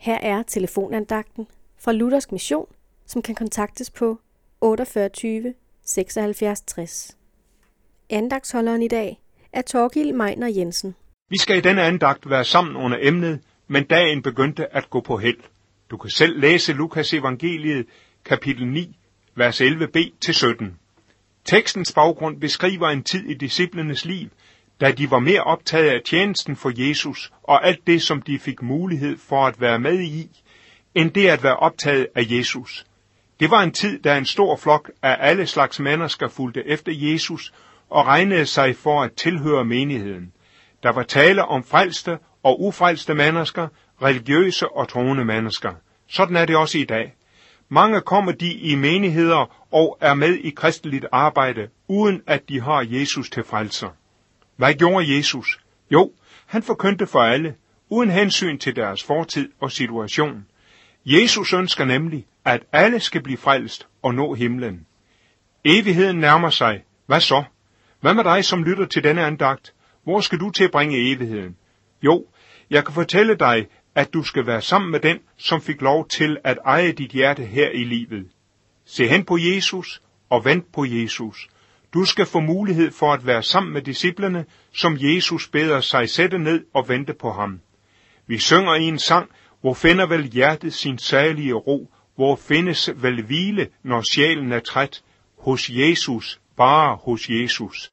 Her er telefonandagten fra Luthersk Mission, som kan kontaktes på 48 76 60. Andagsholderen i dag er Torgild Meiner Jensen. Vi skal i denne andagt være sammen under emnet, men dagen begyndte at gå på held. Du kan selv læse Lukas evangeliet, kapitel 9, vers 11b til 17. Tekstens baggrund beskriver en tid i disciplenes liv, da de var mere optaget af tjenesten for Jesus og alt det, som de fik mulighed for at være med i, end det at være optaget af Jesus. Det var en tid, da en stor flok af alle slags mennesker fulgte efter Jesus og regnede sig for at tilhøre menigheden. Der var tale om frelste og ufrelste mennesker, religiøse og troende mennesker. Sådan er det også i dag. Mange kommer de i menigheder og er med i kristeligt arbejde, uden at de har Jesus til frelser. Hvad gjorde Jesus? Jo, han forkyndte for alle, uden hensyn til deres fortid og situation. Jesus ønsker nemlig, at alle skal blive frelst og nå himlen. Evigheden nærmer sig. Hvad så? Hvad med dig, som lytter til denne andagt? Hvor skal du til at bringe evigheden? Jo, jeg kan fortælle dig, at du skal være sammen med den, som fik lov til at eje dit hjerte her i livet. Se hen på Jesus og vent på Jesus. Du skal få mulighed for at være sammen med disciplene, som Jesus beder sig sætte ned og vente på ham. Vi synger i en sang, hvor finder vel hjertet sin særlige ro, hvor findes vel hvile, når sjælen er træt, hos Jesus, bare hos Jesus.